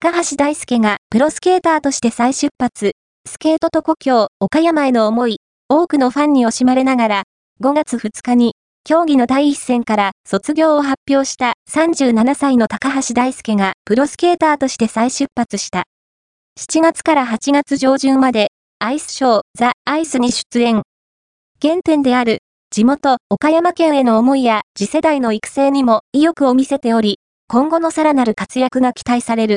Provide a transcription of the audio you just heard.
高橋大輔がプロスケーターとして再出発、スケートと故郷、岡山への思い、多くのファンに惜しまれながら、5月2日に、競技の第一線から卒業を発表した37歳の高橋大輔がプロスケーターとして再出発した。7月から8月上旬まで、アイスショー、ザ・アイスに出演。原点である、地元、岡山県への思いや次世代の育成にも意欲を見せており、今後のさらなる活躍が期待される。